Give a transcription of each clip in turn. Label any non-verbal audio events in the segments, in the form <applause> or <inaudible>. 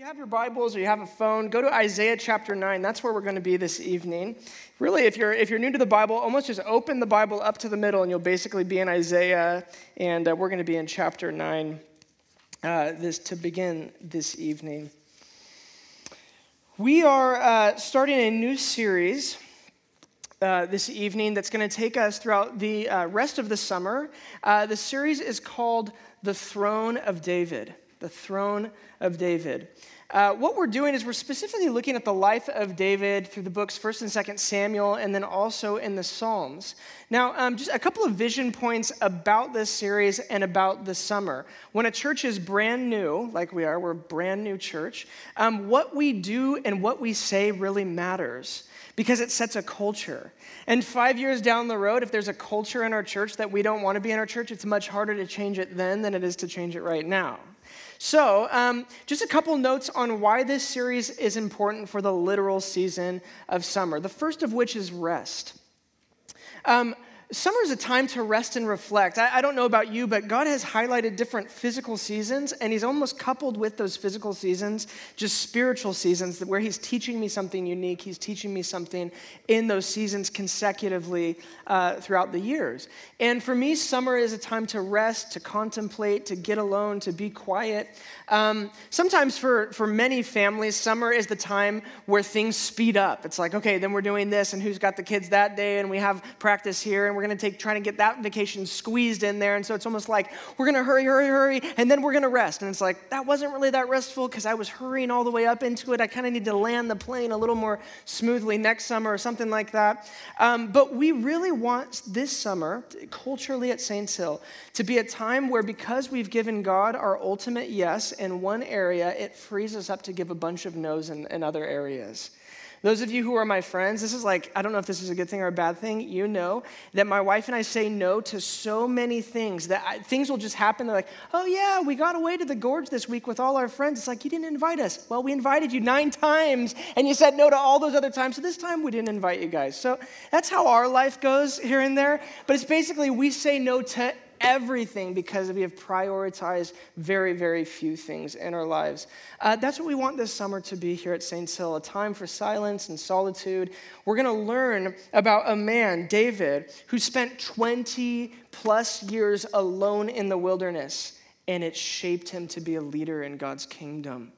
you have your Bibles or you have a phone, go to Isaiah chapter 9. That's where we're going to be this evening. Really, if you're, if you're new to the Bible, almost just open the Bible up to the middle and you'll basically be in Isaiah, and uh, we're going to be in chapter 9 uh, this, to begin this evening. We are uh, starting a new series uh, this evening that's going to take us throughout the uh, rest of the summer. Uh, the series is called The Throne of David. The Throne of David. Uh, what we're doing is we're specifically looking at the life of David through the books 1st and 2nd Samuel and then also in the Psalms. Now, um, just a couple of vision points about this series and about the summer. When a church is brand new, like we are, we're a brand new church, um, what we do and what we say really matters because it sets a culture. And five years down the road, if there's a culture in our church that we don't want to be in our church, it's much harder to change it then than it is to change it right now. So, um, just a couple notes on why this series is important for the literal season of summer. The first of which is rest. Um, Summer is a time to rest and reflect. I, I, don't know about you, but God has highlighted different physical seasons, and He's almost coupled with those physical seasons just spiritual seasons where He's teaching me something unique. He's teaching me something in those seasons consecutively uh, throughout the years. And for me, summer is a time to rest, to contemplate, to get alone, to be quiet. Um, sometimes for, for many families, summer is the time where things speed up. It's like, okay, then we're doing this, and who's got the kids that day, and we have practice here, and we're going to take trying to get that vacation squeezed in there. And so it's almost like we're going to hurry, hurry, hurry, and then we're going to rest. And it's like, that wasn't really that restful because I was hurrying all the way up into it. I kind of need to land the plane a little more smoothly next summer or something like that. Um, but we really want this summer, culturally at Saints Hill, to be a time where because we've given God our ultimate yes in one area, it frees us up to give a bunch of no's in, in other areas. Those of you who are my friends, this is like, I don't know if this is a good thing or a bad thing. You know that my wife and I say no to so many things that I, things will just happen. They're like, oh, yeah, we got away to the gorge this week with all our friends. It's like, you didn't invite us. Well, we invited you nine times and you said no to all those other times. So this time we didn't invite you guys. So that's how our life goes here and there. But it's basically we say no to everything because we have prioritized very, very few things in our lives. Uh, that's what we want this summer to be here at St. Hill a time for silence and solitude. We're going to learn about a man, David, who spent 20 plus years alone in the wilderness, and it shaped him to be a leader in God's kingdom.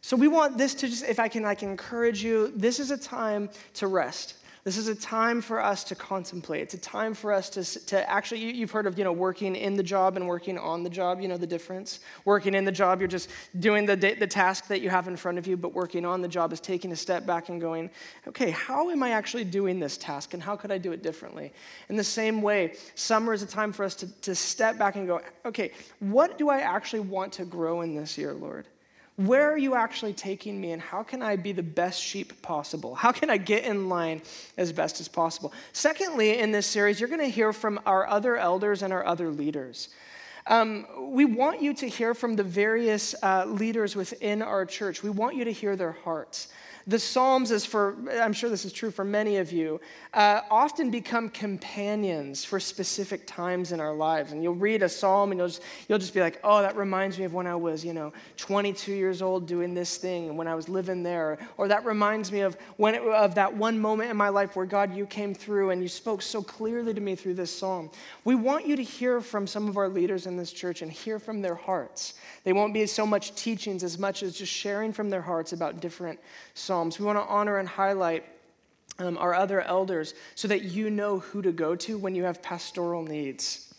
So we want this to just, if I can, I encourage you, this is a time to rest. This is a time for us to contemplate. It's a time for us to, to actually, you, you've heard of, you know, working in the job and working on the job. You know the difference. Working in the job, you're just doing the, the task that you have in front of you, but working on the job is taking a step back and going, okay, how am I actually doing this task and how could I do it differently? In the same way, summer is a time for us to, to step back and go, okay, what do I actually want to grow in this year, Lord? Where are you actually taking me, and how can I be the best sheep possible? How can I get in line as best as possible? Secondly, in this series, you're going to hear from our other elders and our other leaders. Um, we want you to hear from the various uh, leaders within our church. We want you to hear their hearts. The Psalms, is for, I'm sure this is true for many of you, uh, often become companions for specific times in our lives. And you'll read a psalm and you'll just, you'll just be like, oh, that reminds me of when I was, you know, 22 years old doing this thing and when I was living there. Or that reminds me of, when it, of that one moment in my life where God, you came through and you spoke so clearly to me through this psalm. We want you to hear from some of our leaders in this church and hear from their hearts. They won't be so much teachings as much as just sharing from their hearts about different psalms Psalms. We want to honor and highlight um, our other elders so that you know who to go to when you have pastoral needs.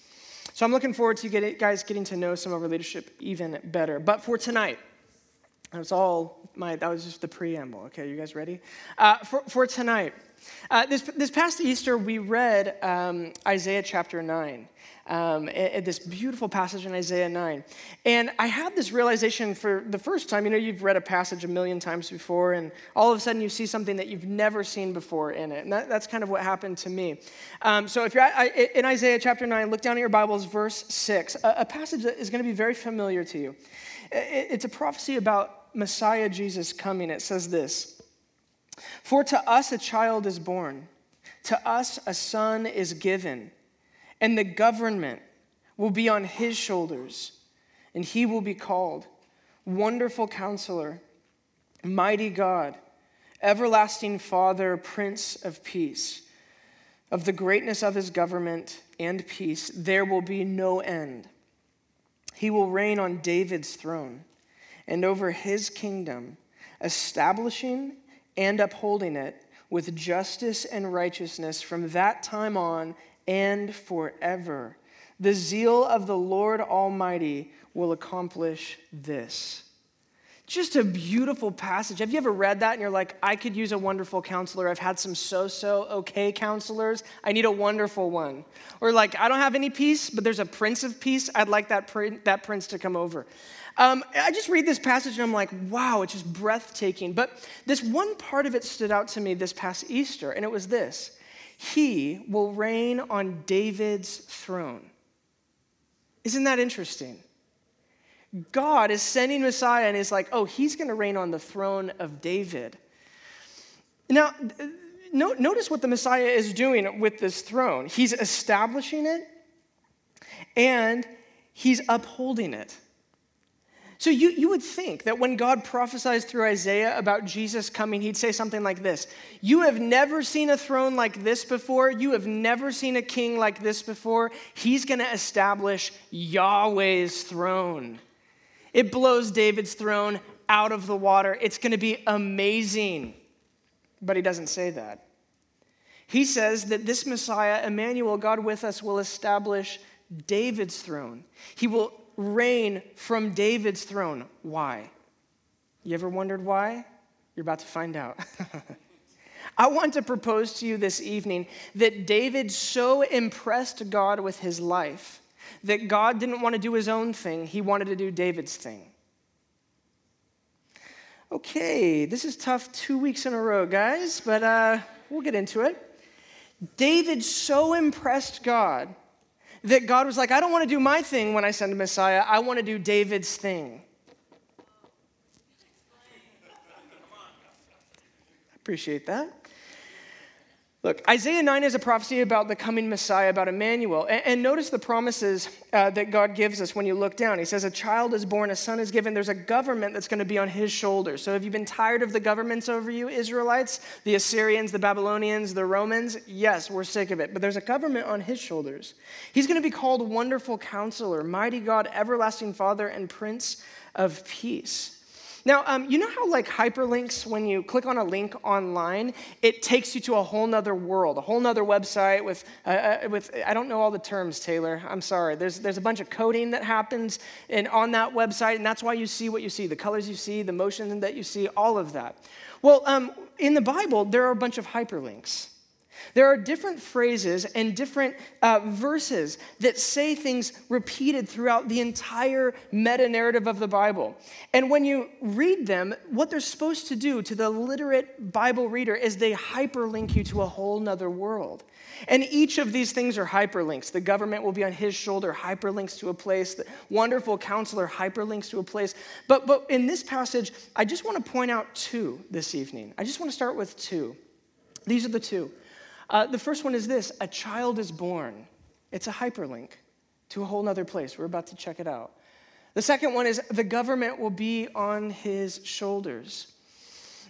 So I'm looking forward to get guys getting to know some of our leadership even better. But for tonight, that was all my, that was just the preamble. Okay, you guys ready? Uh, for, for tonight, uh, this, this past Easter, we read um, Isaiah chapter 9 um, this beautiful passage in Isaiah 9. And I had this realization for the first time. You know, you've read a passage a million times before, and all of a sudden you see something that you've never seen before in it. And that, that's kind of what happened to me. Um, so if you're at, in Isaiah chapter 9, look down at your Bibles, verse 6, a, a passage that is going to be very familiar to you. It, it's a prophecy about Messiah Jesus coming. It says this For to us a child is born, to us a son is given and the government will be on his shoulders, and he will be called Wonderful Counselor, Mighty God, Everlasting Father, Prince of Peace. Of the greatness of his government and peace, there will be no end. He will reign on David's throne and over his kingdom, establishing and upholding it with justice and righteousness from that time on and forever. The zeal of the Lord Almighty will accomplish this. Just a beautiful passage. Have you ever read that and you're like, I could use a wonderful counselor. I've had some so so okay counselors. I need a wonderful one. Or like, I don't have any peace, but there's a prince of peace. I'd like that, prin- that prince to come over. Um, I just read this passage and I'm like, wow, it's just breathtaking. But this one part of it stood out to me this past Easter, and it was this He will reign on David's throne. Isn't that interesting? God is sending Messiah and is like, oh, he's going to reign on the throne of David. Now, notice what the Messiah is doing with this throne. He's establishing it and he's upholding it. So you, you would think that when God prophesies through Isaiah about Jesus coming, he'd say something like this You have never seen a throne like this before. You have never seen a king like this before. He's going to establish Yahweh's throne. It blows David's throne out of the water. It's going to be amazing. But he doesn't say that. He says that this Messiah, Emmanuel, God with us, will establish David's throne. He will reign from David's throne. Why? You ever wondered why? You're about to find out. <laughs> I want to propose to you this evening that David so impressed God with his life that God didn't want to do his own thing, he wanted to do David's thing. Okay, this is tough two weeks in a row, guys, but uh, we'll get into it. David so impressed God that God was like, I don't want to do my thing when I send a Messiah, I want to do David's thing. Appreciate that. Look, Isaiah 9 is a prophecy about the coming Messiah, about Emmanuel. And, and notice the promises uh, that God gives us when you look down. He says, A child is born, a son is given. There's a government that's going to be on his shoulders. So have you been tired of the governments over you, Israelites? The Assyrians, the Babylonians, the Romans? Yes, we're sick of it. But there's a government on his shoulders. He's going to be called Wonderful Counselor, Mighty God, Everlasting Father, and Prince of Peace. Now, um, you know how like hyperlinks, when you click on a link online, it takes you to a whole nother world, a whole nother website with, uh, uh, with I don't know all the terms, Taylor. I'm sorry. There's, there's a bunch of coding that happens in, on that website, and that's why you see what you see, the colors you see, the motion that you see, all of that. Well, um, in the Bible, there are a bunch of hyperlinks. There are different phrases and different uh, verses that say things repeated throughout the entire meta narrative of the Bible. And when you read them, what they're supposed to do to the literate Bible reader is they hyperlink you to a whole nother world. And each of these things are hyperlinks. The government will be on his shoulder, hyperlinks to a place. The wonderful counselor, hyperlinks to a place. But, but in this passage, I just want to point out two this evening. I just want to start with two. These are the two. Uh, the first one is this a child is born. It's a hyperlink to a whole other place. We're about to check it out. The second one is the government will be on his shoulders.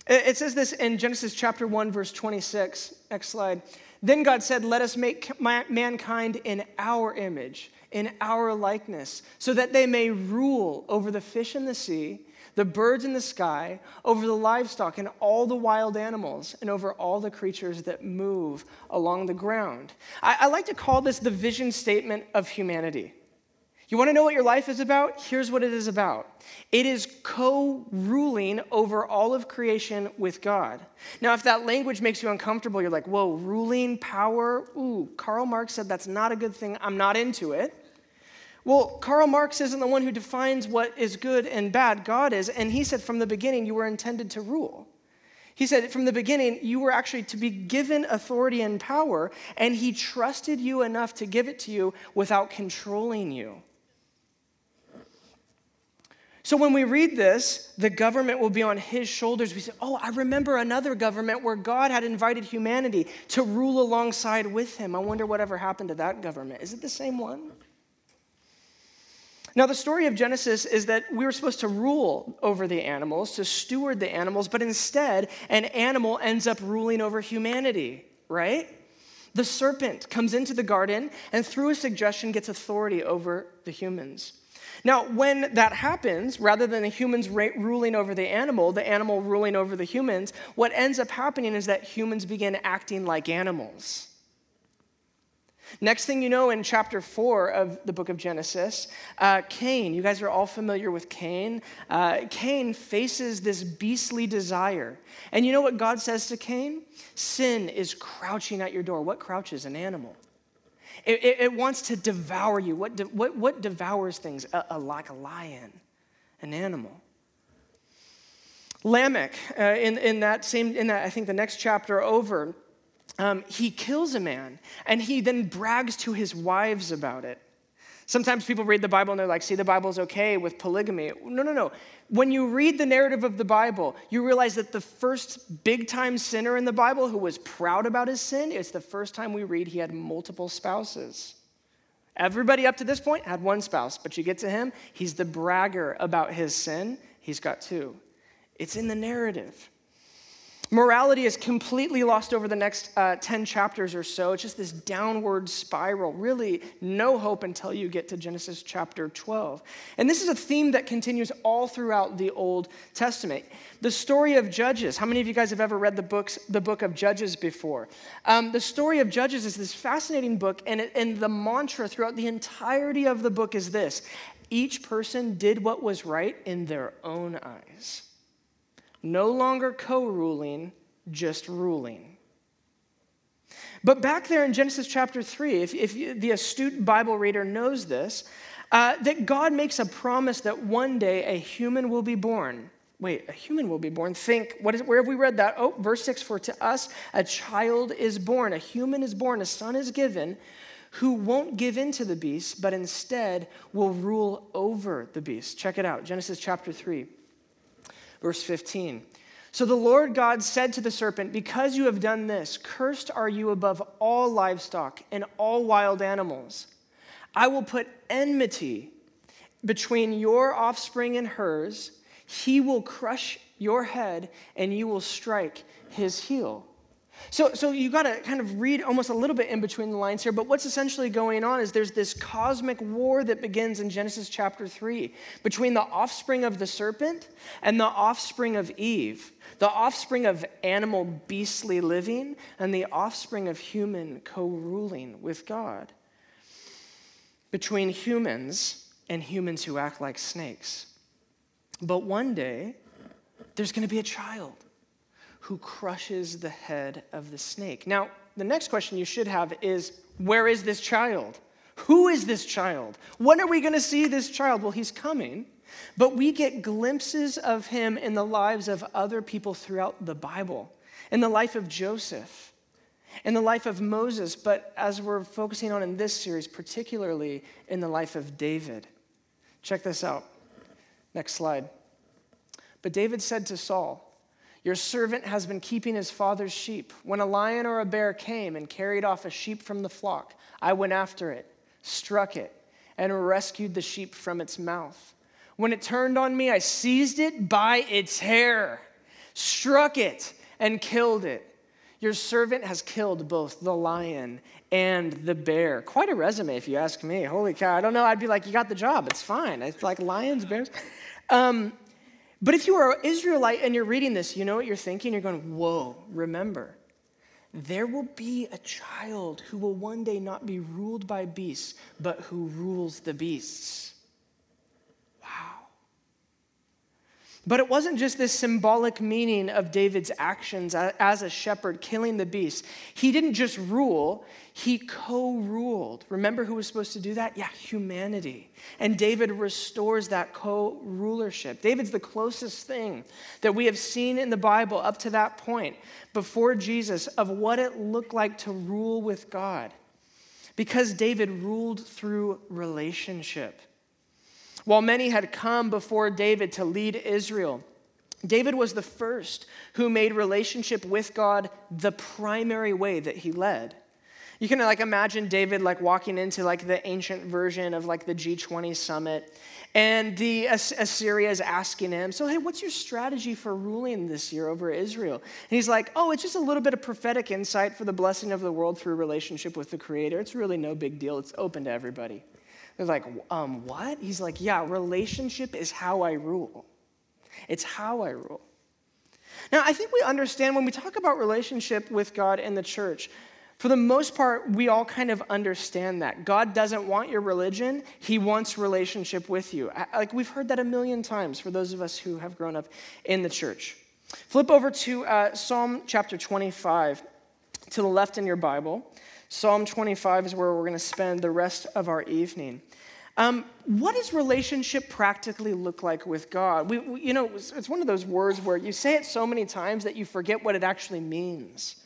It says this in Genesis chapter 1, verse 26. Next slide. Then God said, Let us make mankind in our image, in our likeness, so that they may rule over the fish in the sea the birds in the sky, over the livestock and all the wild animals, and over all the creatures that move along the ground. I, I like to call this the vision statement of humanity. You want to know what your life is about? Here's what it is about it is co ruling over all of creation with God. Now, if that language makes you uncomfortable, you're like, whoa, ruling power? Ooh, Karl Marx said that's not a good thing. I'm not into it. Well, Karl Marx isn't the one who defines what is good and bad. God is. And he said from the beginning, you were intended to rule. He said from the beginning, you were actually to be given authority and power, and he trusted you enough to give it to you without controlling you. So when we read this, the government will be on his shoulders. We say, Oh, I remember another government where God had invited humanity to rule alongside with him. I wonder whatever happened to that government. Is it the same one? Now, the story of Genesis is that we were supposed to rule over the animals, to steward the animals, but instead, an animal ends up ruling over humanity, right? The serpent comes into the garden and, through a suggestion, gets authority over the humans. Now, when that happens, rather than the humans ruling over the animal, the animal ruling over the humans, what ends up happening is that humans begin acting like animals. Next thing you know, in chapter four of the book of Genesis, uh, Cain, you guys are all familiar with Cain. Uh, Cain faces this beastly desire. And you know what God says to Cain? Sin is crouching at your door. What crouches? An animal. It, it, it wants to devour you. What, de, what, what devours things? A, a, like a lion, an animal. Lamech, uh, in, in that same, in that, I think the next chapter over, um, he kills a man and he then brags to his wives about it. Sometimes people read the Bible and they're like, see, the Bible's okay with polygamy. No, no, no. When you read the narrative of the Bible, you realize that the first big time sinner in the Bible who was proud about his sin, it's the first time we read he had multiple spouses. Everybody up to this point had one spouse, but you get to him, he's the bragger about his sin. He's got two. It's in the narrative. Morality is completely lost over the next uh, 10 chapters or so. It's just this downward spiral. Really, no hope until you get to Genesis chapter 12. And this is a theme that continues all throughout the Old Testament. The story of Judges. How many of you guys have ever read the, books, the book of Judges before? Um, the story of Judges is this fascinating book, and, it, and the mantra throughout the entirety of the book is this each person did what was right in their own eyes no longer co ruling, just ruling. But back there in Genesis chapter 3, if, if you, the astute Bible reader knows this, uh, that God makes a promise that one day a human will be born. Wait, a human will be born. Think, what is, where have we read that? Oh, verse 6 For to us a child is born, a human is born, a son is given, who won't give in to the beast, but instead will rule over the beast. Check it out Genesis chapter 3. Verse 15. So the Lord God said to the serpent, Because you have done this, cursed are you above all livestock and all wild animals. I will put enmity between your offspring and hers. He will crush your head, and you will strike his heel. So, so you got to kind of read almost a little bit in between the lines here, but what's essentially going on is there's this cosmic war that begins in Genesis chapter 3 between the offspring of the serpent and the offspring of Eve, the offspring of animal beastly living, and the offspring of human co ruling with God. Between humans and humans who act like snakes. But one day, there's going to be a child who crushes the head of the snake. Now, the next question you should have is where is this child? Who is this child? When are we going to see this child? Well, he's coming, but we get glimpses of him in the lives of other people throughout the Bible, in the life of Joseph, in the life of Moses, but as we're focusing on in this series, particularly in the life of David. Check this out. Next slide. But David said to Saul, your servant has been keeping his father's sheep. When a lion or a bear came and carried off a sheep from the flock, I went after it, struck it, and rescued the sheep from its mouth. When it turned on me, I seized it by its hair, struck it, and killed it. Your servant has killed both the lion and the bear. Quite a resume, if you ask me. Holy cow. I don't know. I'd be like, you got the job. It's fine. It's like lions, bears. Um, but if you are an Israelite and you're reading this, you know what you're thinking? You're going, whoa, remember, there will be a child who will one day not be ruled by beasts, but who rules the beasts. But it wasn't just this symbolic meaning of David's actions as a shepherd killing the beast. He didn't just rule, he co ruled. Remember who was supposed to do that? Yeah, humanity. And David restores that co rulership. David's the closest thing that we have seen in the Bible up to that point before Jesus of what it looked like to rule with God. Because David ruled through relationship. While many had come before David to lead Israel, David was the first who made relationship with God the primary way that he led. You can like imagine David like walking into like the ancient version of like the G20 summit and the Assyria is asking him, So, hey, what's your strategy for ruling this year over Israel? And he's like, Oh, it's just a little bit of prophetic insight for the blessing of the world through relationship with the Creator. It's really no big deal, it's open to everybody. They're like, um, What? He's like, Yeah, relationship is how I rule. It's how I rule. Now, I think we understand when we talk about relationship with God and the church, for the most part, we all kind of understand that. God doesn't want your religion, He wants relationship with you. Like we've heard that a million times for those of us who have grown up in the church. Flip over to uh, Psalm chapter 25 to the left in your Bible. Psalm 25 is where we're going to spend the rest of our evening. Um, what does relationship practically look like with God? We, we, you know, it's one of those words where you say it so many times that you forget what it actually means.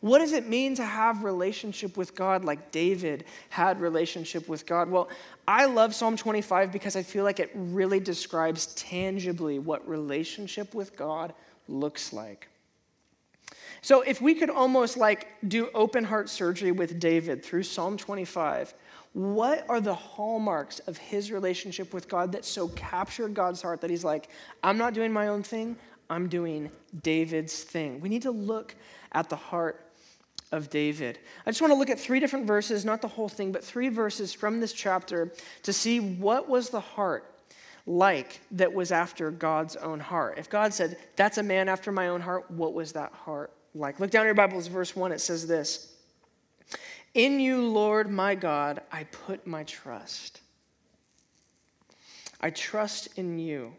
What does it mean to have relationship with God like David had relationship with God? Well, I love Psalm 25 because I feel like it really describes tangibly what relationship with God looks like. So if we could almost like do open heart surgery with David through Psalm 25, what are the hallmarks of his relationship with God that so captured God's heart that he's like, I'm not doing my own thing, I'm doing David's thing? We need to look at the heart of David. I just want to look at three different verses, not the whole thing, but three verses from this chapter to see what was the heart like that was after God's own heart. If God said, That's a man after my own heart, what was that heart like? Look down your Bibles, verse 1, it says this In you, Lord my God, I put my trust. I trust in you.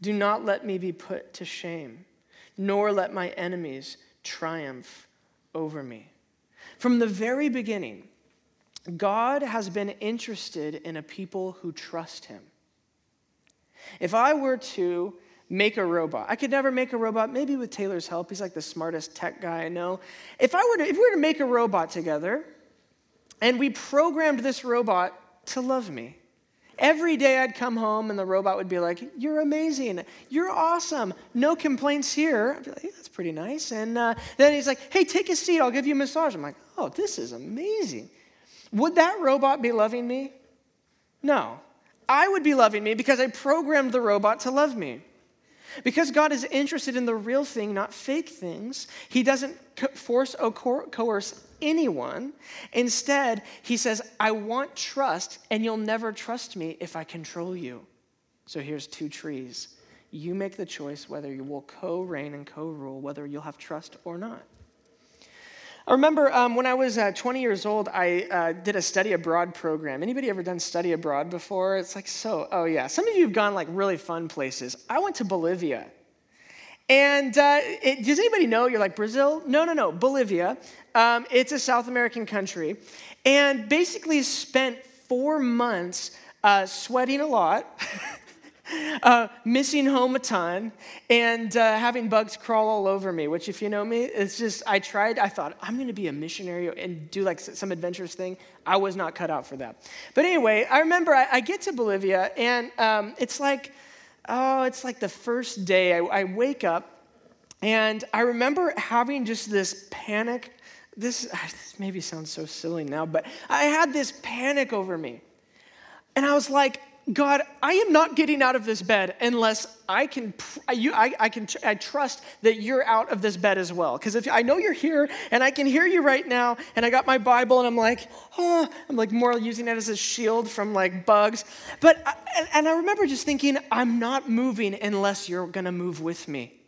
Do not let me be put to shame, nor let my enemies triumph over me. From the very beginning, God has been interested in a people who trust him. If I were to make a robot, I could never make a robot, maybe with Taylor's help. He's like the smartest tech guy I know. If I were to, if we were to make a robot together and we programmed this robot to love me, Every day I'd come home and the robot would be like, You're amazing. You're awesome. No complaints here. I'd be like, That's pretty nice. And uh, then he's like, Hey, take a seat. I'll give you a massage. I'm like, Oh, this is amazing. Would that robot be loving me? No. I would be loving me because I programmed the robot to love me. Because God is interested in the real thing, not fake things, He doesn't force or coerce anyone. Instead, He says, I want trust, and you'll never trust me if I control you. So here's two trees. You make the choice whether you will co reign and co rule, whether you'll have trust or not. I remember um, when I was uh, 20 years old, I uh, did a study abroad program. Anybody ever done study abroad before? It's like so. Oh yeah, some of you have gone like really fun places. I went to Bolivia, and uh, it, does anybody know? You're like Brazil? No, no, no. Bolivia. Um, it's a South American country, and basically spent four months uh, sweating a lot. <laughs> <laughs> uh, missing home a ton, and uh, having bugs crawl all over me, which, if you know me, it's just, I tried, I thought, I'm going to be a missionary and do like some adventurous thing. I was not cut out for that. But anyway, I remember I, I get to Bolivia, and um, it's like, oh, it's like the first day. I, I wake up, and I remember having just this panic. This, <sighs> this maybe sounds so silly now, but I had this panic over me. And I was like, God, I am not getting out of this bed unless I can, you, I, I can, I trust that you're out of this bed as well. Because if I know you're here and I can hear you right now, and I got my Bible and I'm like, oh, I'm like more using it as a shield from like bugs. But, uh, and, and I remember just thinking, I'm not moving unless you're gonna move with me.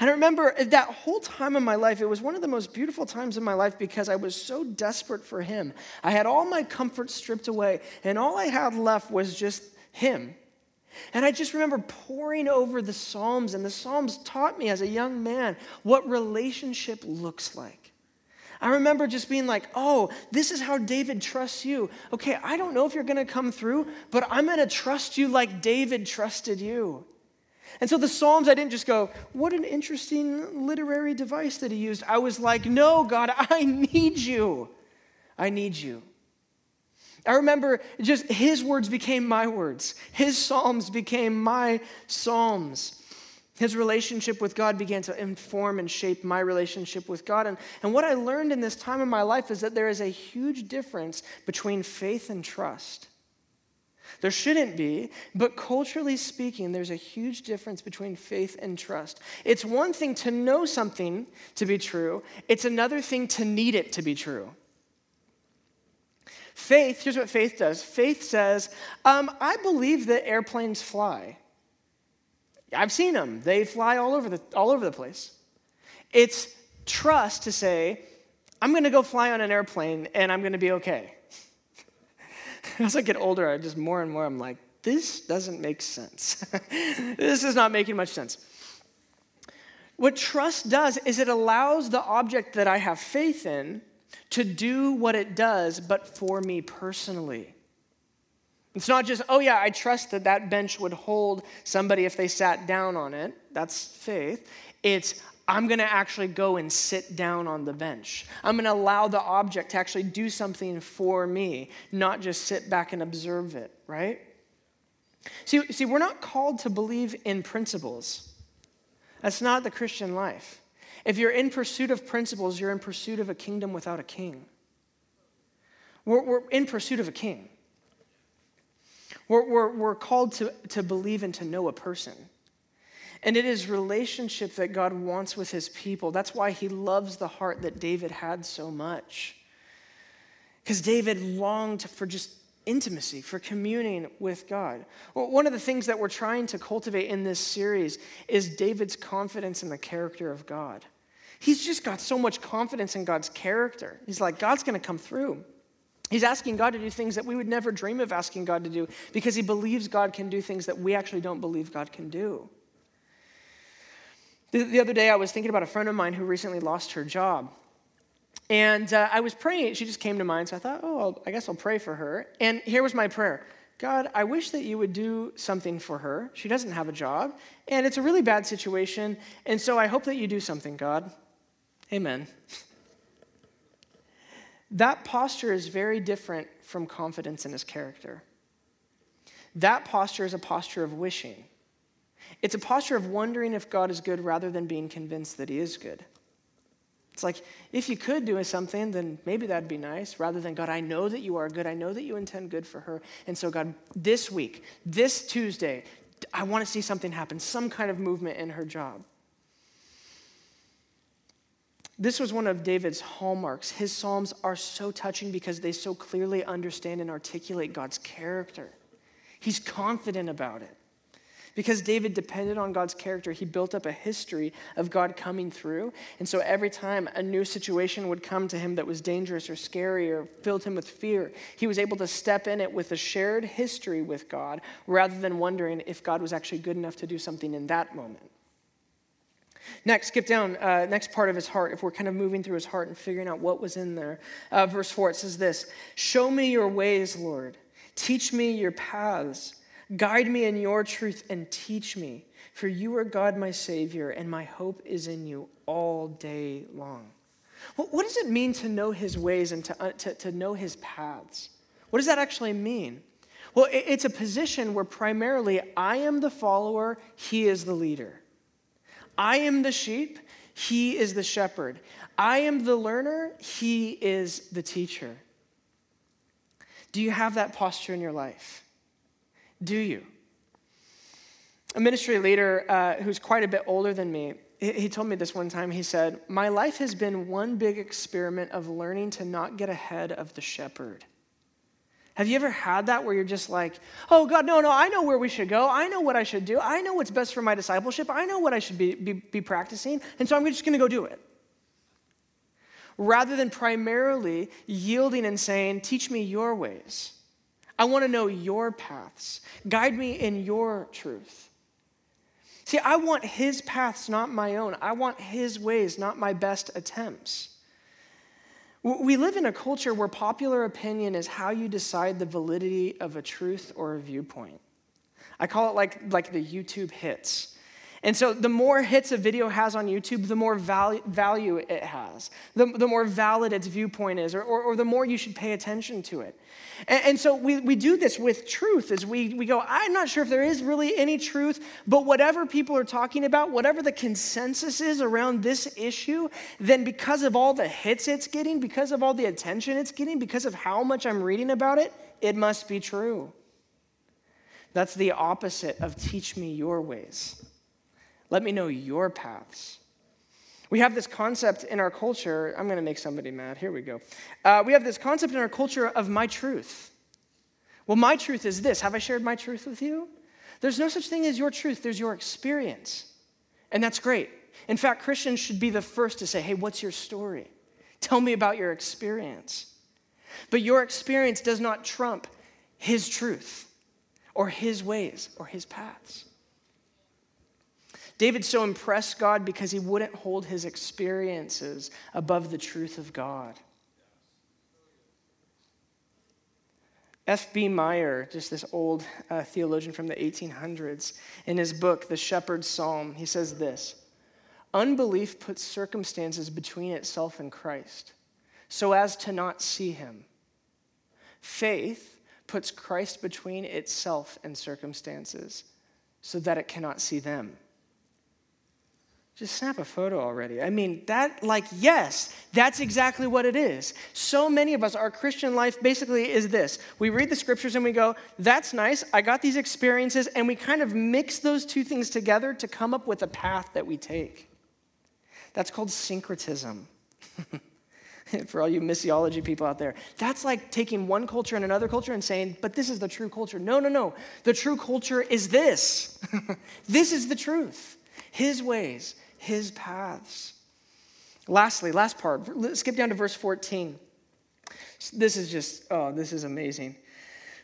And I remember that whole time in my life, it was one of the most beautiful times in my life because I was so desperate for Him. I had all my comfort stripped away, and all I had left was just Him. And I just remember poring over the Psalms, and the Psalms taught me as a young man what relationship looks like. I remember just being like, oh, this is how David trusts you. Okay, I don't know if you're gonna come through, but I'm gonna trust you like David trusted you. And so the Psalms, I didn't just go, what an interesting literary device that he used. I was like, no, God, <laughs> I need you. I need you. I remember just his words became my words, his Psalms became my Psalms. His relationship with God began to inform and shape my relationship with God. And, and what I learned in this time in my life is that there is a huge difference between faith and trust. There shouldn't be, but culturally speaking, there's a huge difference between faith and trust. It's one thing to know something to be true, it's another thing to need it to be true. Faith, here's what faith does faith says, um, I believe that airplanes fly. I've seen them. They fly all over the, all over the place. It's trust to say, I'm going to go fly on an airplane and I'm going to be okay. <laughs> As I get older, I just more and more I'm like, this doesn't make sense. <laughs> this is not making much sense. What trust does is it allows the object that I have faith in to do what it does, but for me personally. It's not just, oh, yeah, I trust that that bench would hold somebody if they sat down on it. That's faith. It's, I'm going to actually go and sit down on the bench. I'm going to allow the object to actually do something for me, not just sit back and observe it, right? See, see, we're not called to believe in principles. That's not the Christian life. If you're in pursuit of principles, you're in pursuit of a kingdom without a king. We're, we're in pursuit of a king. We're, we're, we're called to, to believe and to know a person. And it is relationship that God wants with his people. That's why he loves the heart that David had so much. Because David longed for just intimacy, for communing with God. Well, one of the things that we're trying to cultivate in this series is David's confidence in the character of God. He's just got so much confidence in God's character. He's like, God's going to come through. He's asking God to do things that we would never dream of asking God to do because he believes God can do things that we actually don't believe God can do. The, the other day, I was thinking about a friend of mine who recently lost her job. And uh, I was praying, she just came to mind, so I thought, oh, I'll, I guess I'll pray for her. And here was my prayer God, I wish that you would do something for her. She doesn't have a job, and it's a really bad situation. And so I hope that you do something, God. Amen. That posture is very different from confidence in his character. That posture is a posture of wishing. It's a posture of wondering if God is good rather than being convinced that he is good. It's like, if you could do something, then maybe that'd be nice, rather than, God, I know that you are good. I know that you intend good for her. And so, God, this week, this Tuesday, I want to see something happen, some kind of movement in her job. This was one of David's hallmarks. His Psalms are so touching because they so clearly understand and articulate God's character. He's confident about it. Because David depended on God's character, he built up a history of God coming through. And so every time a new situation would come to him that was dangerous or scary or filled him with fear, he was able to step in it with a shared history with God rather than wondering if God was actually good enough to do something in that moment. Next, skip down, uh, next part of his heart, if we're kind of moving through his heart and figuring out what was in there. Uh, verse 4, it says this Show me your ways, Lord. Teach me your paths. Guide me in your truth and teach me, for you are God, my Savior, and my hope is in you all day long. Well, what does it mean to know his ways and to, uh, to, to know his paths? What does that actually mean? Well, it's a position where primarily I am the follower, he is the leader. I am the sheep, he is the shepherd. I am the learner, he is the teacher. Do you have that posture in your life? Do you? A ministry leader uh, who's quite a bit older than me, he, told me this one time. He said, My life has been one big experiment of learning to not get ahead of the shepherd. Have you ever had that where you're just like, oh God, no, no, I know where we should go. I know what I should do. I know what's best for my discipleship. I know what I should be, be, be practicing. And so I'm just going to go do it. Rather than primarily yielding and saying, teach me your ways. I want to know your paths. Guide me in your truth. See, I want his paths, not my own. I want his ways, not my best attempts. We live in a culture where popular opinion is how you decide the validity of a truth or a viewpoint. I call it like, like the YouTube hits. And so, the more hits a video has on YouTube, the more value, value it has, the, the more valid its viewpoint is, or, or, or the more you should pay attention to it. And, and, so, we, we do this with truth as we, we go, I'm not sure if there is really any truth, but whatever people are talking about, whatever the consensus is around this issue, then because of all the hits it's getting, because of all the attention it's getting, because of how much I'm reading about it, it must be true. That's the opposite of teach me your ways. Let me know your paths. We have this concept in our culture. I'm going to make somebody mad. Here we go. Uh, we have this concept in our culture of my truth. Well, my truth is this. Have I shared my truth with you? There's no such thing as your truth, there's your experience. And that's great. In fact, Christians should be the first to say, hey, what's your story? Tell me about your experience. But your experience does not trump his truth or his ways or his paths. David so impressed God because he wouldn't hold his experiences above the truth of God. F.B. Meyer, just this old uh, theologian from the 1800s, in his book, The Shepherd's Psalm, he says this Unbelief puts circumstances between itself and Christ so as to not see him. Faith puts Christ between itself and circumstances so that it cannot see them. Just snap a photo already. I mean, that, like, yes, that's exactly what it is. So many of us, our Christian life basically is this we read the scriptures and we go, that's nice, I got these experiences, and we kind of mix those two things together to come up with a path that we take. That's called syncretism. <laughs> For all you missiology people out there, that's like taking one culture and another culture and saying, but this is the true culture. No, no, no. The true culture is this. <laughs> this is the truth. His ways, his paths. Lastly, last part, Let's skip down to verse 14. This is just, oh, this is amazing.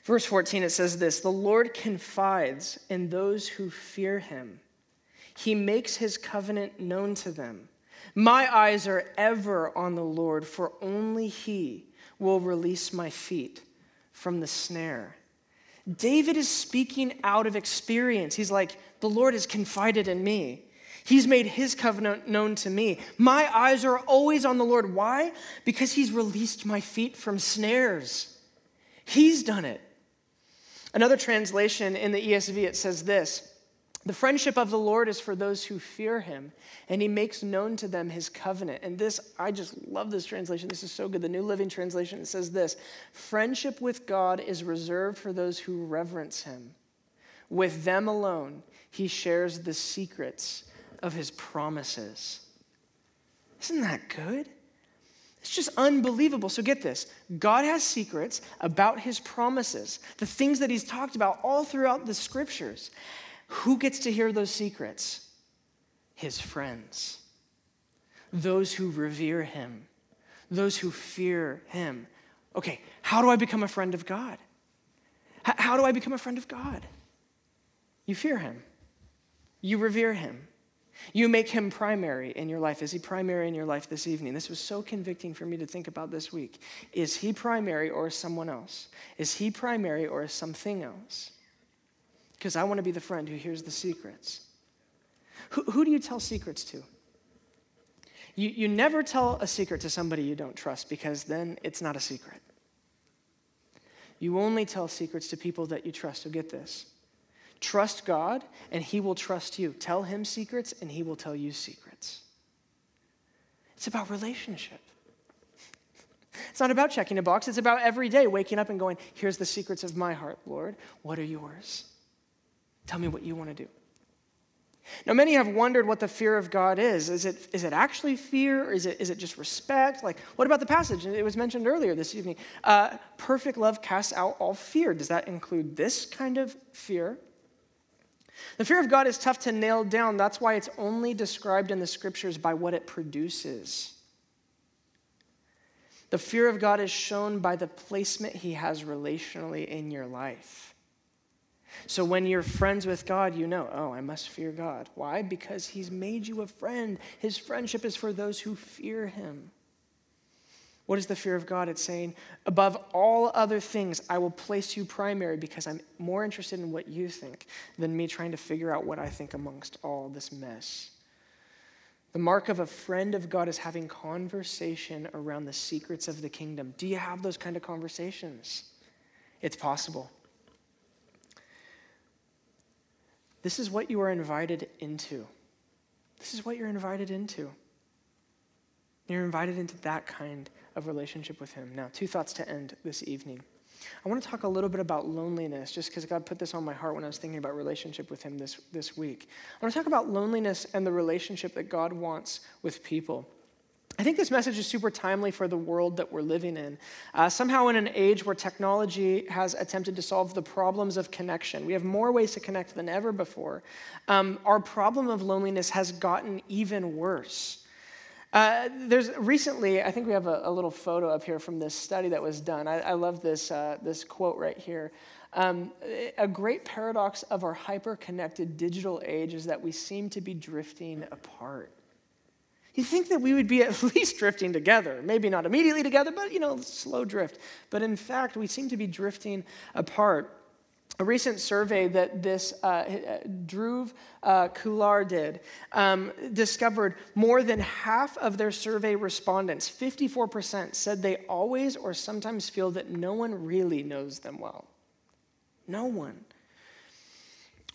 Verse 14, it says this The Lord confides in those who fear him, he makes his covenant known to them. My eyes are ever on the Lord, for only he will release my feet from the snare. David is speaking out of experience. He's like, The Lord has confided in me. He's made his covenant known to me. My eyes are always on the Lord. Why? Because he's released my feet from snares. He's done it. Another translation in the ESV, it says this The friendship of the Lord is for those who fear him, and he makes known to them his covenant. And this, I just love this translation. This is so good. The New Living Translation, it says this Friendship with God is reserved for those who reverence him. With them alone, he shares the secrets of his promises. Isn't that good? It's just unbelievable. So get this God has secrets about his promises, the things that he's talked about all throughout the scriptures. Who gets to hear those secrets? His friends, those who revere him, those who fear him. Okay, how do I become a friend of God? How do I become a friend of God? You fear him, you revere him. You make him primary in your life. Is he primary in your life this evening? This was so convicting for me to think about this week. Is he primary or is someone else? Is he primary or is something else? Because I want to be the friend who hears the secrets. Who, who do you tell secrets to? You, you never tell a secret to somebody you don't trust because then it's not a secret. You only tell secrets to people that you trust. So get this Trust God, and He will trust you. Tell Him secrets, and He will tell you secrets. It's about relationship. It's not about checking a box. It's about every day waking up and going, Here's the secrets of my heart, Lord. What are yours? Tell me what you want to do. Now, many have wondered what the fear of God is. Is it, is it actually fear, or is it, is it just respect? Like, what about the passage? It was mentioned earlier this evening. Uh, perfect love casts out all fear. Does that include this kind of fear? The fear of God is tough to nail down. That's why it's only described in the scriptures by what it produces. The fear of God is shown by the placement he has relationally in your life. So when you're friends with God, you know, oh, I must fear God. Why? Because he's made you a friend. His friendship is for those who fear him. What is the fear of God? It's saying, above all other things, I will place you primary because I'm more interested in what you think than me trying to figure out what I think amongst all this mess. The mark of a friend of God is having conversation around the secrets of the kingdom. Do you have those kind of conversations? It's possible. This is what you are invited into. This is what you're invited into. You're invited into that kind of relationship with Him. Now, two thoughts to end this evening. I want to talk a little bit about loneliness, just because God put this on my heart when I was thinking about relationship with Him this, this week. I want to talk about loneliness and the relationship that God wants with people. I think this message is super timely for the world that we're living in. Uh, somehow, in an age where technology has attempted to solve the problems of connection, we have more ways to connect than ever before. Um, our problem of loneliness has gotten even worse. Uh, there's recently, I think we have a, a, little photo up here from this study that was done. I, I love this, uh, this quote right here. Um, a great paradox of our hyper connected digital age is that we seem to be drifting apart. You think that we would be <laughs> at least drifting together, maybe not immediately together, but you know, slow drift. But in fact, we seem to be drifting apart. A recent survey that this uh, Dhruv uh, Khullar did um, discovered more than half of their survey respondents, 54%, said they always or sometimes feel that no one really knows them well. No one.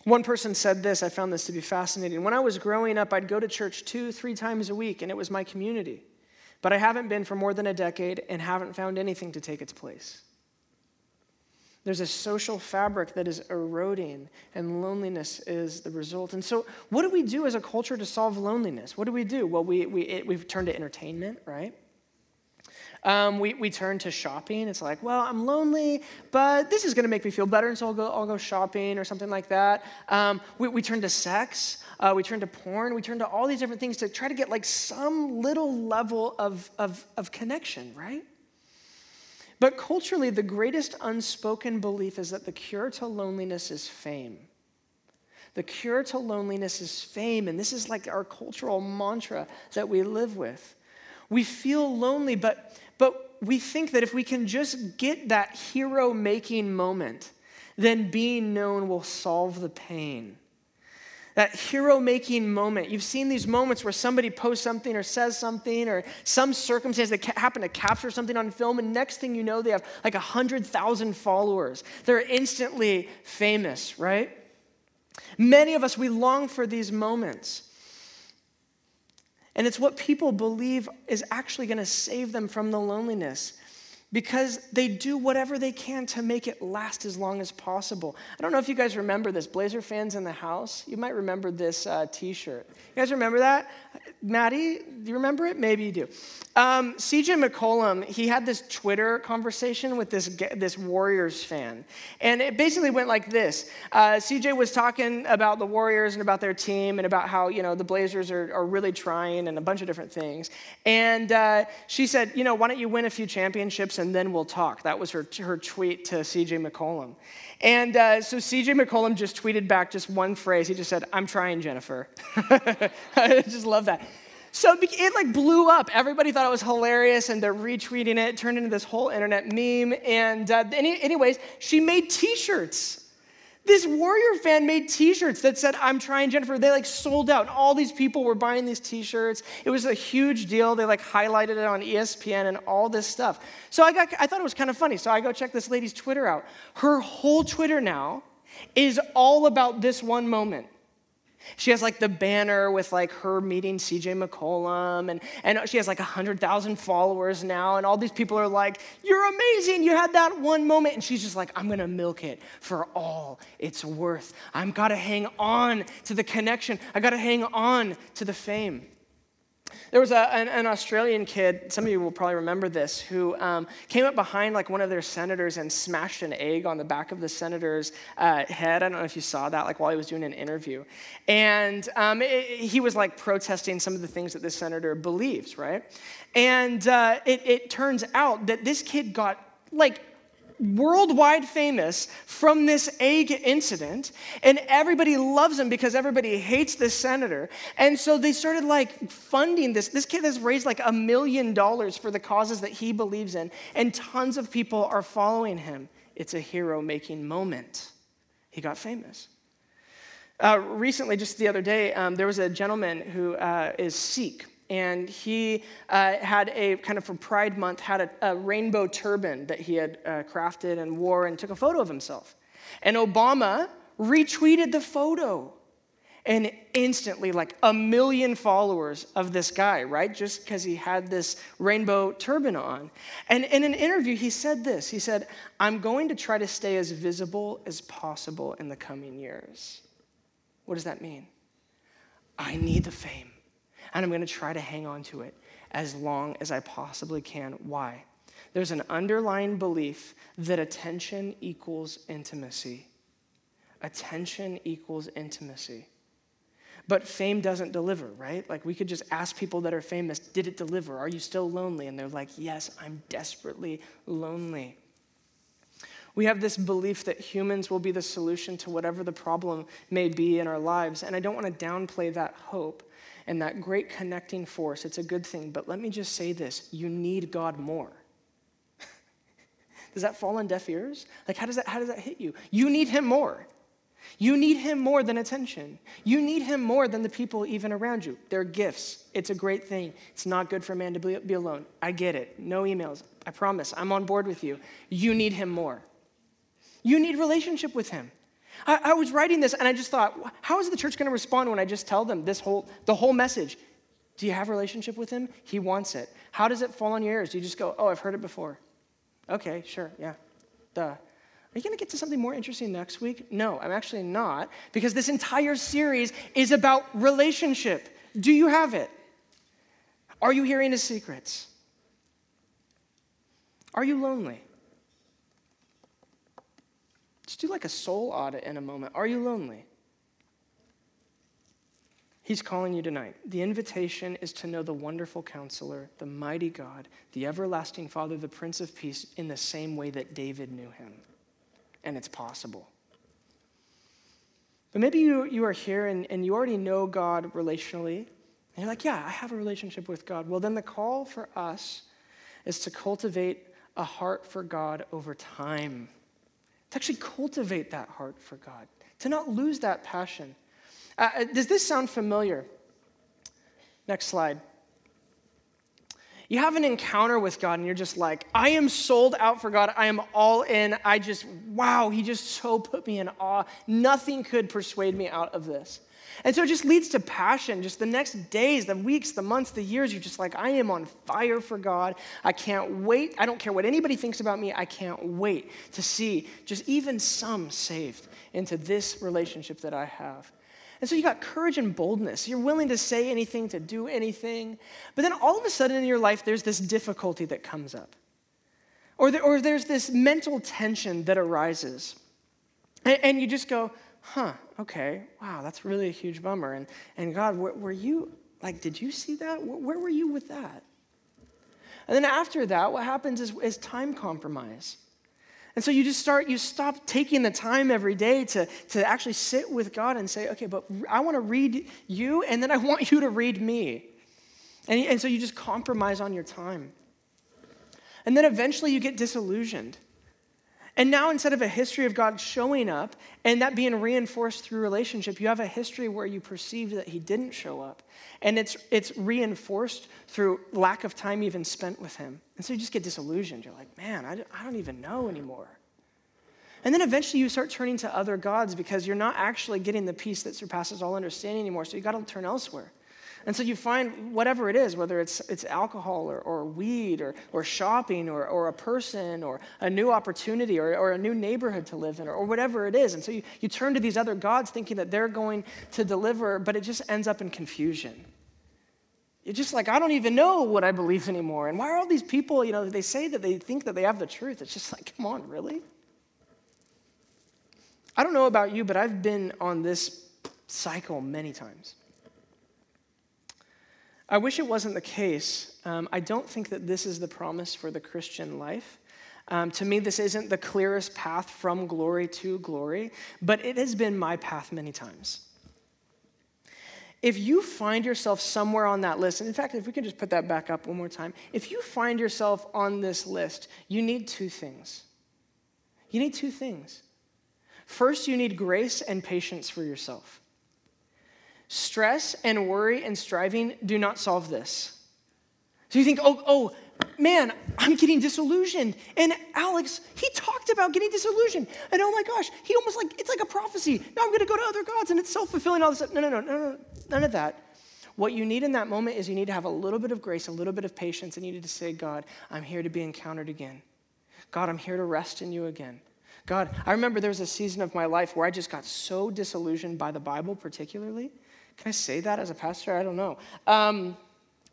One person said this, I found this to be fascinating. When I was growing up, I'd go to church two, three times a week, and it was my community. But I haven't been for more than a decade and haven't found anything to take its place. There's a social fabric that is eroding, and loneliness is the result. And so, what do we do as a culture to solve loneliness? What do we do? Well, we, we, it, we've turned to entertainment, right? Um, we, we turn to shopping. It's like, well, I'm lonely, but this is going to make me feel better, and so I'll go, I'll go shopping or something like that. Um, we, we turn to sex. Uh, we turn to porn. We turn to all these different things to try to get like some little level of, of, of connection, right? But culturally, the greatest unspoken belief is that the cure to loneliness is fame. The cure to loneliness is fame, and this is like our cultural mantra that we live with. We feel lonely, but, but we think that if we can just get that hero making moment, then being known will solve the pain that hero making moment. You've seen these moments where somebody posts something or says something or some circumstance that happen to capture something on film, and next thing you know, they have like 100,000 followers. They're instantly famous, right? Many of us, we long for these moments. And it's what people believe is actually going to save them from the loneliness because they do whatever they can to make it last as long as possible. I don't know if you guys remember this. Blazer fans in the house, you might remember this uh, t shirt. You guys remember that? Maddie, do you remember it? Maybe you do. Um, CJ McCollum, he had this Twitter conversation with this, this Warriors fan. And it basically went like this uh, CJ was talking about the Warriors and about their team and about how, you know, the Blazers are, are really trying and a bunch of different things. And uh, she said, you know, why don't you win a few championships and then we'll talk? That was her, her tweet to CJ McCollum. And uh, so CJ McCollum just tweeted back just one phrase. He just said, I'm trying, Jennifer. <laughs> I just love that. So it like blew up. Everybody thought it was hilarious, and they're retweeting it. it turned into this whole internet meme. And uh, any, anyways, she made T-shirts. This Warrior fan made T-shirts that said "I'm trying Jennifer." They like sold out. All these people were buying these T-shirts. It was a huge deal. They like highlighted it on ESPN and all this stuff. So I got, I thought it was kind of funny. So I go check this lady's Twitter out. Her whole Twitter now is all about this one moment. She has like the banner with like her meeting CJ McCollum, and, and she has like 100,000 followers now, and all these people are like, You're amazing, you had that one moment. And she's just like, I'm gonna milk it for all it's worth. I'm gotta hang on to the connection, I gotta hang on to the fame. There was a, an, an, Australian kid, some of you will probably remember this, who um, came up behind like one of their senators and smashed an egg on the back of the senator's uh, head. I don't know if you saw that, like while he was doing an interview. And um, it, he was like protesting some of the things that this senator believes, right? And uh, it, it turns out that this kid got like worldwide famous from this egg incident, and everybody loves him because everybody hates this senator. And so they started like funding this. This kid has raised like a million dollars for the causes that he believes in, and tons of people are following him. It's a hero making moment. He got famous. Uh, recently, just the other day, um, there was a gentleman who uh, is Sikh, and he uh, had a kind of for Pride Month had a, a rainbow turban that he had uh, crafted and wore and took a photo of himself. And Obama retweeted the photo. And instantly, like a million followers of this guy, right? Just because he had this rainbow turban on. And in an interview, he said this He said, I'm going to try to stay as visible as possible in the coming years. What does that mean? I need the fame, and I'm going to try to hang on to it as long as I possibly can. Why? There's an underlying belief that attention equals intimacy. Attention equals intimacy. But fame doesn't deliver, right? Like we could just ask people that are famous, did it deliver? Are you still lonely? And they're like, yes, I'm desperately lonely. We have this belief that humans will be the solution to whatever the problem may be in our lives. And I don't want to downplay that hope and that great connecting force. It's a good thing. But let me just say this you need God more. <laughs> does that fall on deaf ears? Like, how does that, how does that hit you? You need Him more. You need him more than attention. You need him more than the people even around you. They're gifts. It's a great thing. It's not good for a man to be alone. I get it. No emails. I promise. I'm on board with you. You need him more. You need relationship with him. I, I was writing this and I just thought, how is the church going to respond when I just tell them this whole, the whole message? Do you have a relationship with him? He wants it. How does it fall on your ears? Do you just go, oh, I've heard it before? Okay, sure, yeah. Duh. Are you going to get to something more interesting next week? No, I'm actually not, because this entire series is about relationship. Do you have it? Are you hearing his secrets? Are you lonely? Let's do like a soul audit in a moment. Are you lonely? He's calling you tonight. The invitation is to know the wonderful counselor, the mighty God, the everlasting Father, the Prince of Peace, in the same way that David knew him. And it's possible. But maybe you, you are here and, and you already know God relationally. And you're like, yeah, I have a relationship with God. Well, then the call for us is to cultivate a heart for God over time to actually cultivate that heart for God, to not lose that passion. Uh, uh, does this sound familiar? Next slide. You have an encounter with God and you're just like, I am sold out for God. I am all in. I just, wow, He just so put me in awe. Nothing could persuade me out of this. And so it just leads to passion. Just the next days, the weeks, the months, the years, you're just like, I am on fire for God. I can't wait. I don't care what anybody thinks about me. I can't wait to see just even some saved into this relationship that I have. And so you got courage and boldness. You're willing to say anything, to do anything. But then all of a sudden in your life, there's this difficulty that comes up. Or, there, or there's this mental tension that arises. And, and you just go, huh, okay, wow, that's really a huge bummer. And, and God, were, were you, like, did you see that? Where, where, were you with that? And then after that, what happens is, is time compromise. And so you just start, you stop taking the time every day to, to actually sit with God and say, okay, but I want to read you, and then I <laughs> want you to read me. And, and so you just compromise on your time. And then eventually you get disillusioned. And now, instead of a history of God showing up and that being reinforced through relationship, you have a history where you perceive that He didn't show up. And it's, it's reinforced through lack of time even spent with Him. And so you just get disillusioned. You're like, man, I, I don't even know anymore. And then eventually you start turning to other gods because you're not actually getting the peace that surpasses all understanding anymore. So you got to turn elsewhere. And so you find whatever it is, whether it's, it's alcohol or, or weed or, or shopping or, or a person or a new opportunity or, or a new neighborhood to live in or, or whatever it is. And so you, you turn to these other gods thinking that they're going to deliver, but it just ends up in confusion. You're just like, I don't even know what I believe anymore. And why are all these people, you know, they say that they think that they have the truth? It's just like, come on, really? I don't know about you, but I've been on this cycle many times. I wish it wasn't the case. Um, I don't think that this is the promise for the Christian life. Um, to me, this isn't the clearest path from glory to glory, but it has been my path many times. If you find yourself somewhere on that list, and in fact, if we can just put that back up one more time, if you find yourself on this list, you need two things. You need two things. First, you need grace and patience for yourself. Stress and worry and striving do not solve this. So you think, oh, oh, man, I'm getting disillusioned. And Alex, he talked about getting disillusioned. And oh my gosh, he almost like, it's like a prophecy. Now I'm going to go to other gods and it's self fulfilling, all this stuff. No, no, no, no, no, none of that. What you need in that moment is you need to have a little bit of grace, a little bit of patience, and you need to say, God, I'm here to be encountered again. God, I'm here to rest in you again. God, I remember there was a season of my life where I just got so disillusioned by the Bible, particularly. Can I say that as a pastor? I don't know. Um,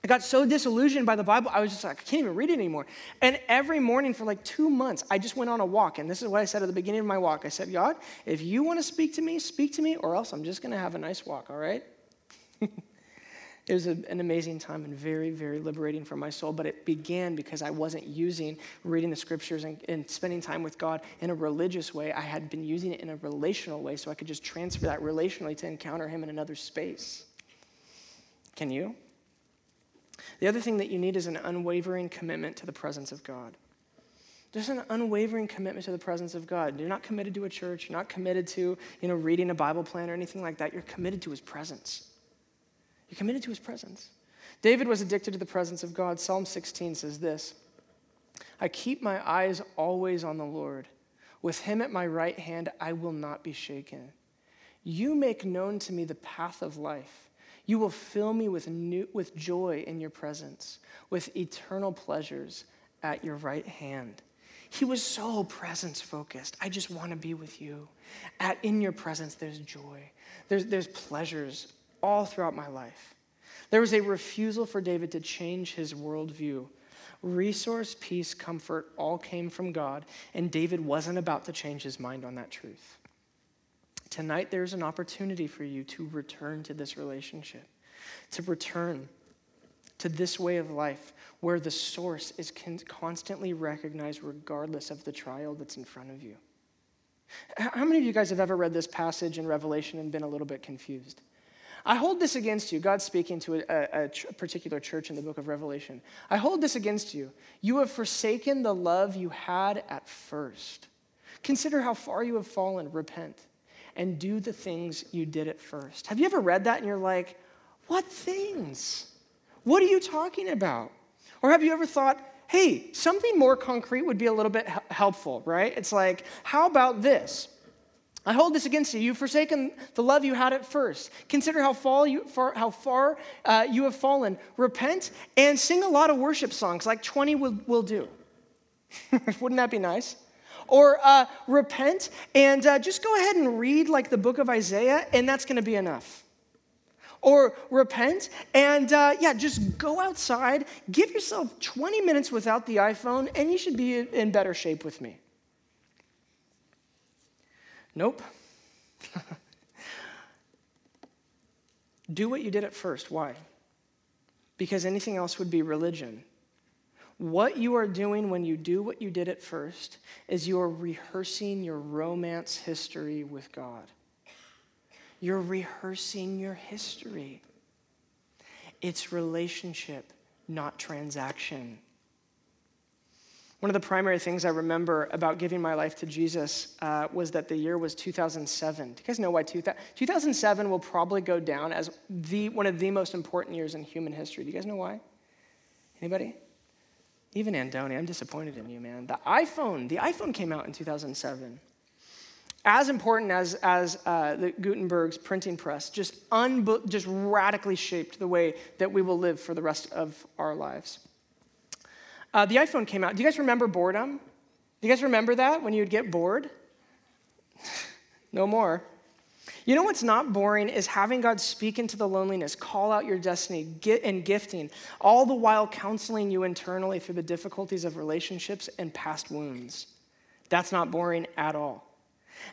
I got so disillusioned by the Bible, I was just like, I can't even read it anymore. And every morning for like two months, I just went on a walk. And this is what I said at the beginning of my walk. I said, God, if you want to speak to me, speak to me, or else I'm just going to have a nice walk, all right? <laughs> it was a, an amazing time and very, very liberating for my soul. But it began because I wasn't using reading the scriptures and, and spending time with God in a religious way. I had been using it in a relational way so I could just transfer that relationally to encounter Him in another space. Can you? The other thing that you need is an unwavering commitment to the presence of God. Just an unwavering commitment to the presence of God. You're not committed to a church. You're not committed to, you know, reading a Bible plan or anything like that. You're committed to his presence. You're committed to his presence. David was addicted to the presence of God. Psalm 16 says this I keep my eyes always on the Lord. With him at my right hand, I will not be shaken. You make known to me the path of life. You will fill me with, new, with joy in your presence, with eternal pleasures at your right hand. He was so presence focused. I just want to be with you. At, in your presence, there's joy, there's, there's pleasures all throughout my life. There was a refusal for David to change his worldview. Resource, peace, comfort all came from God, and David wasn't about to change his mind on that truth. Tonight, there's an opportunity for you to return to this relationship, to return to this way of life where the source is constantly recognized regardless of the trial that's in front of you. How many of you guys have ever read this passage in Revelation and been a little bit confused? I hold this against you. God's speaking to a, a, a, particular church in the book of Revelation. I hold this against you. You have forsaken the love you had at first. Consider how far you have fallen. Repent and do the things you did at first. Have you ever read that and you're like, what things? What are you talking about? Or have you ever thought, hey, something more concrete would be a little bit helpful, right? It's like, how about this? I hold this against you. You've forsaken the love you had at first. Consider how, you, far, how far uh, you have fallen. Repent and sing a lot of worship songs, like 20 will, will do. <laughs> Wouldn't that be nice? Or uh, repent and uh, just go ahead and read like the book of Isaiah, and that's going to be enough. Or repent and uh, yeah, just go outside, give yourself 20 minutes without the iPhone, and you should be in better shape with me. Nope. <laughs> Do what you did at first. Why? Because anything else would be religion. What you are doing when you do what you did at first is you are rehearsing your romance history with God. You're rehearsing your history. It's relationship, not transaction. One of the primary things I remember about giving my life to Jesus uh, was that the year was 2007. Do you guys know why 2007 will probably go down as the, one of the most important years in human history? Do you guys know why? Anybody? Even Andoni, I'm disappointed in you, man. The iPhone, the iPhone came out in 2007. As important as, as uh, the Gutenberg's printing press, just, unbo- just radically shaped the way that we will live for the rest of our lives. Uh, the iPhone came out. Do you guys remember boredom? Do you guys remember that when you would get bored? <laughs> no more. You know what's not boring is having God speak into the loneliness, call out your destiny, get and gifting, all the while counseling you internally through the difficulties of relationships and past wounds. That's not boring at all.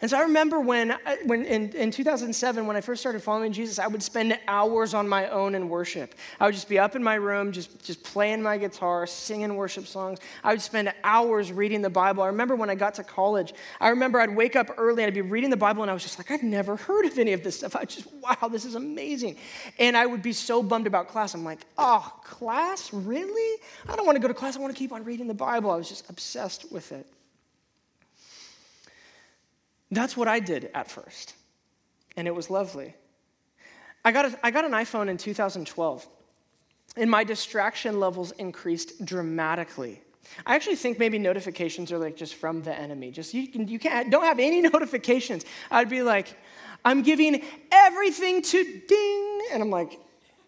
And so I remember when, uh, when in, in 2007, when I first started following Jesus, I would spend hours on my own in worship. I would just be up in my room, just, just playing my guitar, singing worship songs. I would spend hours reading the Bible. I remember when I got to college, I remember I'd wake up early and I'd be reading the Bible and I was just like, I've never heard of any of this stuff. I just, wow, this is amazing. And I would be so bummed about class. I'm like, oh, class? Really? I don't want to go to class. I want to keep on reading the Bible. I was just obsessed with it. That's what I did at first, and it was lovely. I got, a, I got an iPhone in 2012, and my distraction levels increased dramatically. I actually think maybe notifications are like just from the enemy. Just you can you can't don't have any <laughs> notifications. I'd be like, I'm giving everything to ding, and I'm like,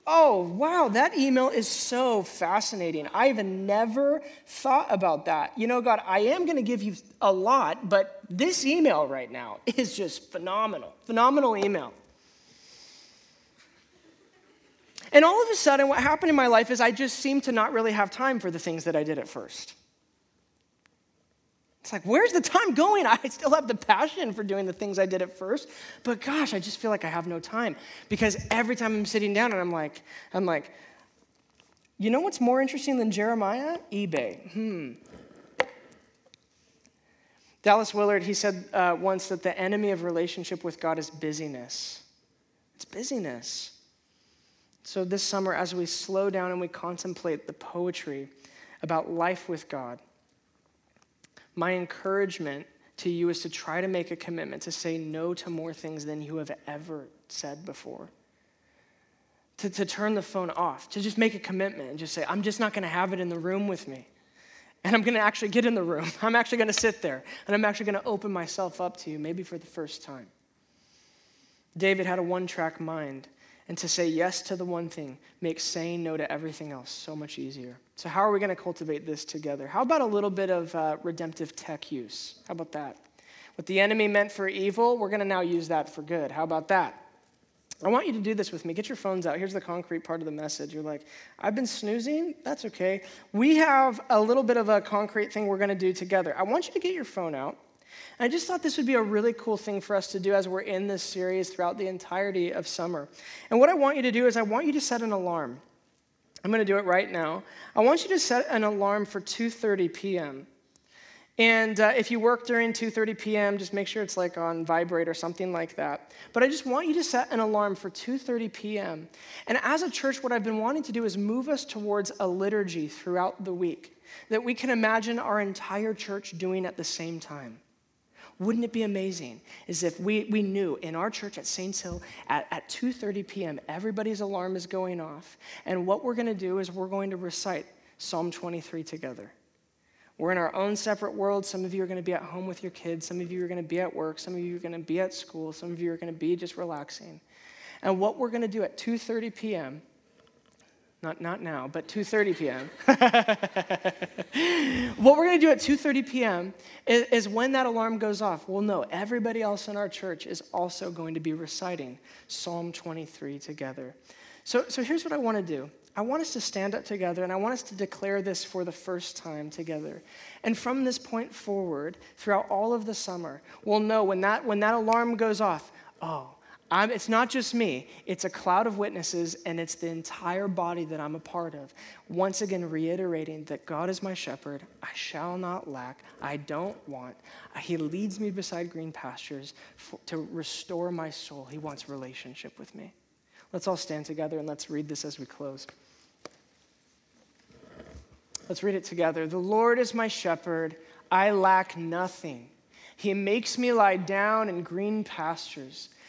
Oh, wow, that email is so fascinating. I've never thought about that. You know, God, I am going to give you a lot, but this email right now <laughs> is just phenomenal. Phenomenal email. And all of a sudden, what happened in my life is I just seemed to not really have time for the things that I did at first. It's like, where's the time going? <laughs> I still have the passion for doing the things I did at first, but gosh, I just feel like I have no time because every time I'm sitting down and I'm like, I'm like, you know what's more interesting than Jeremiah? eBay. Hmm. Dallas Willard, he said uh, once that the enemy of relationship with God is busyness. It's busyness. So this summer, as we slow down and we contemplate the poetry about life with God, my encouragement to you is to try to make a commitment to say no to more things than you have ever said before. To, to turn the phone off, to just make a commitment and just say, I'm just not going to have it in the room with me. And I'm going to actually get in the room. <laughs> I'm actually going to sit there and I'm actually going to open myself up to you, maybe for the first time. David had a one track mind. And to say yes to the one thing makes saying no to everything else so much easier. So, how are we going to cultivate this together? How about a little bit of uh, redemptive tech use? How about that? What the enemy meant for evil, we're going to now use that for good. How about that? I want you to do this with me. Get your phones out. Here's the concrete part of the message. You're like, I've been snoozing? That's okay. We have a little bit of a concrete thing we're going to do together. I want you to get your phone out. And I just thought this would be a really cool thing for us to do as we're in this series throughout the entirety of summer. And what I want you to do is I want you to set an alarm. I'm going to do it right now. I want you to set an alarm for 2:30 p.m. And uh, if you work during 2:30 p.m., just make sure it's like on vibrate or something like that. But I just want you to set an alarm for 2:30 p.m. And as a church, what I've been wanting to do is move us towards a liturgy throughout the week that we can imagine our entire church doing at the same time. Wouldn't it be amazing as if we, we knew in our church at Saints Hill at, at 2.30 p.m., everybody's alarm is going off. And what we're going to do is we're going to recite Psalm 23 together. We're in our own separate world. Some of you are going to be at home with your kids. Some of you are going to be at work. Some of you are going to be at school. Some of you are going to be just relaxing. And what we're going to do at 2:30 p.m not, not now, but 2.30 p.m. <laughs> what we're going to do at 2.30 p.m. Is, is, when that alarm goes off, we'll know everybody else in our church is also going to be reciting Psalm 23 together. So, so here's what I want to do. I want us to stand up together and I want us to declare this for the first time together. And from this point forward, throughout all of the summer, we'll know when that, when that alarm goes off, oh, I'm, it's not just me, it's a cloud of witnesses, and it's the entire body that I'm a part of. Once again, reiterating that God is my shepherd. I shall not lack. I don't want. He leads me beside green pastures for, to restore my soul. He wants relationship with me. Let's all stand together and let's read this as we close. Let's read it together. The Lord is my shepherd. I lack nothing. He makes me lie down in green pastures.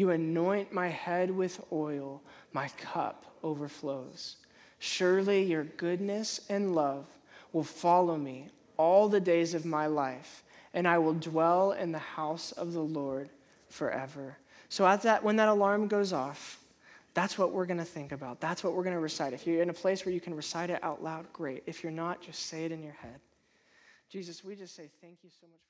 You anoint my head with oil, my cup overflows. Surely your goodness and love will follow me all the days of my life, and I will dwell in the house of the Lord forever. So at that, when that alarm goes off, That's what we're going to think about. That's what we're going to recite. If you're in a place where you can recite it out loud, great. If you're not, just say it in your head. Jesus, we just say thank you so much.